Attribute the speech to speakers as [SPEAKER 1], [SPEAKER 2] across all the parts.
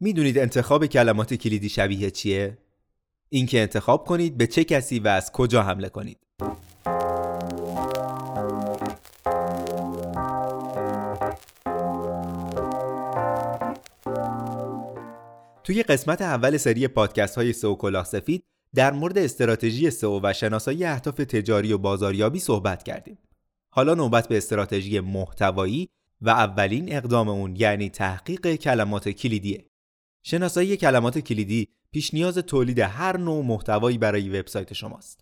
[SPEAKER 1] می‌دونید انتخاب کلمات کلیدی شبیه چیه؟ اینکه انتخاب کنید به چه کسی و از کجا حمله کنید. توی قسمت اول سری پادکست های سو کلاه سفید در مورد استراتژی سو و شناسایی اهداف تجاری و بازاریابی صحبت کردیم. حالا نوبت به استراتژی محتوایی و اولین اقدام اون یعنی تحقیق کلمات کلیدیه. شناسایی کلمات کلیدی پیش نیاز تولید هر نوع محتوایی برای وبسایت شماست.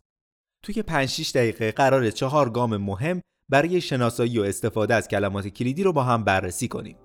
[SPEAKER 1] توی 5 6 دقیقه قرار چهار گام مهم برای شناسایی و استفاده از کلمات کلیدی رو با هم بررسی کنیم.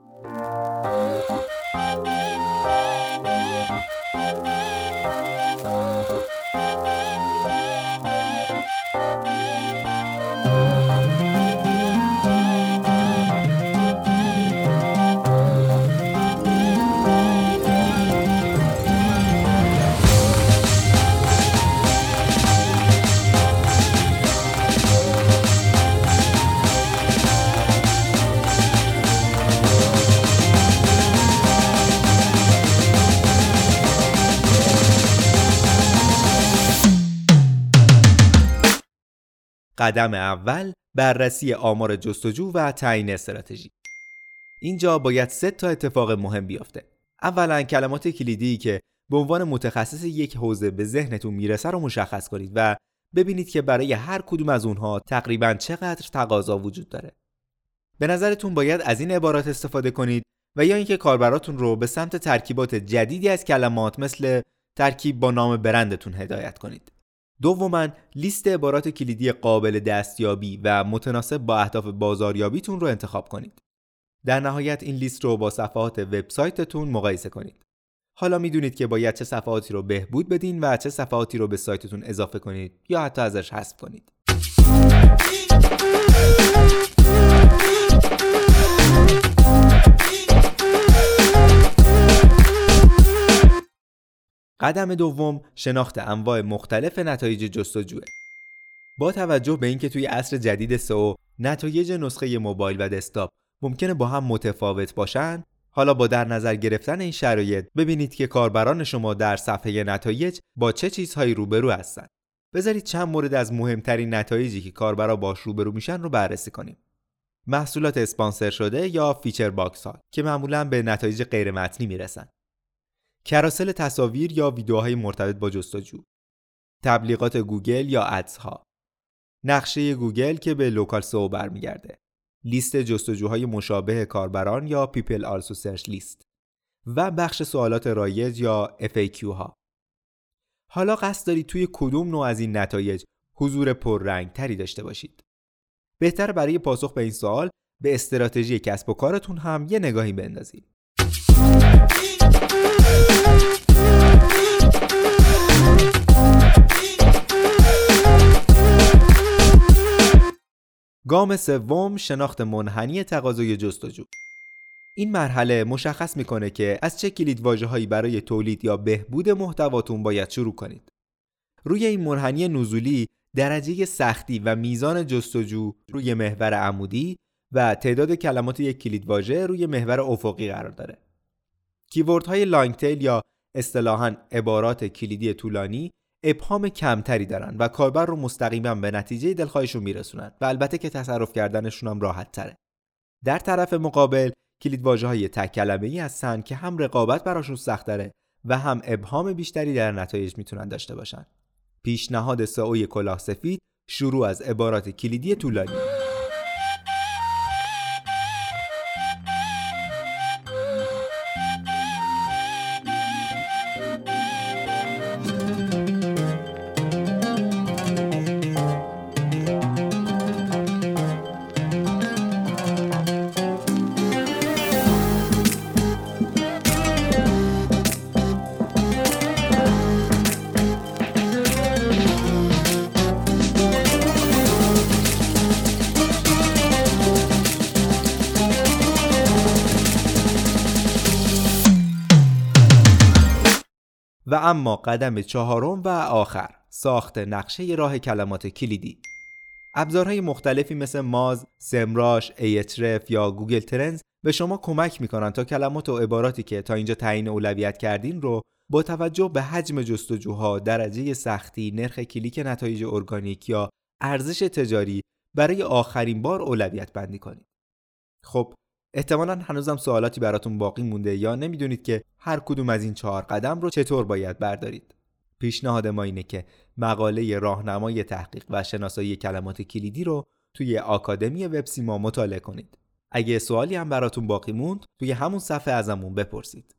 [SPEAKER 1] قدم اول بررسی آمار جستجو و تعیین استراتژی. اینجا باید سه تا اتفاق مهم بیفته. اولا کلمات کلیدی که به عنوان متخصص یک حوزه به ذهنتون می‌رسه رو مشخص کنید و ببینید که برای هر کدوم از اونها تقریبا چقدر تقاضا وجود داره. به نظرتون باید از این عبارات استفاده کنید و یا اینکه کاربراتون رو به سمت ترکیبات جدیدی از کلمات مثل ترکیب با نام برندتون هدایت کنید. دوما لیست عبارات کلیدی قابل دستیابی و متناسب با اهداف بازاریابیتون رو انتخاب کنید. در نهایت این لیست رو با صفحات وبسایتتون مقایسه کنید. حالا می‌دونید که باید چه صفحاتی رو بهبود بدین و چه صفحاتی رو به سایتتون اضافه کنید یا حتی ازش حذف کنید. قدم دوم شناخت انواع مختلف نتایج جستجوه. با توجه به اینکه توی عصر جدید سئو نتایج نسخه موبایل و دسکتاپ ممکنه با هم متفاوت باشن، حالا با در نظر گرفتن این شرایط ببینید که کاربران شما در صفحه نتایج با چه چیزهایی روبرو هستند. بذارید چند مورد از مهمترین نتایجی که کاربرا باش روبرو میشن رو بررسی کنیم. محصولات اسپانسر شده یا feature box ها که معمولا به نتایج غیر متنی می‌رسن. carousel تصاویر یا ویدیوهای مرتبط با جستجو تبلیغات گوگل یا ads ها نقشه گوگل که به local SEO برمیگرده. لیست جستجوهای مشابه کاربران یا people also search list. و بخش سوالات رایج یا FAQ ها. حالا قصد دارید توی کدوم نوع از این نتایج حضور پررنگ تری داشته باشید؟ بهتر برای پاسخ به این سوال به استراتژی کسب و کارتون هم یه نگاهی بندازید. گام سوم شناخت منحنی تقاضای جستجو این مرحله مشخص می‌کنه که از چه کلید هایی برای تولید یا بهبود محتواتون باید شروع کنید. روی این منحنی نزولی درجه سختی و میزان جستجو روی محور عمودی و تعداد کلمات یک کلیدواژه روی محور افقی قرار داره. های لانگ تیل یا اصطلاحاً عبارات کلیدی طولانی ابهام کمتری دارن و کاربر رو مستقیما به نتیجه دلخواهشون میرسونن و البته که تصرف کردنشون هم راحت تره. در طرف مقابل کلید واژه های تک کلمه ای هستن که هم رقابت براشون سخت و هم ابهام بیشتری در نتایج می‌تونن داشته باشن. پیشنهاد سئو کلاه سفید شروع از عبارات کلیدی طولانی و اما قدم چهارم و آخر ساخت نقشه راه کلمات کلیدی ابزارهای مختلفی مثل Moz، Semrush، ایترف یا Google Trends به شما کمک می‌کنن تا کلمات و عباراتی که تا اینجا تعیین اولویت کردین رو با توجه به حجم جستجوها، درجه سختی، نرخ کلیک نتایج ارگانیک یا ارزش تجاری برای آخرین بار اولویت بندی کنید. خب احتمالا هنوزم سوالاتی براتون باقی مونده یا نمی‌دونید که هر کدوم از این چهار قدم رو چطور باید بردارید. پیشنهاد ما اینه که مقاله راهنمای تحقیق و شناسایی کلمات کلیدی رو توی آکادمی وب سیما مطالعه کنید. اگه سوالی هم براتون باقی موند توی همون صفحه ازمون بپرسید.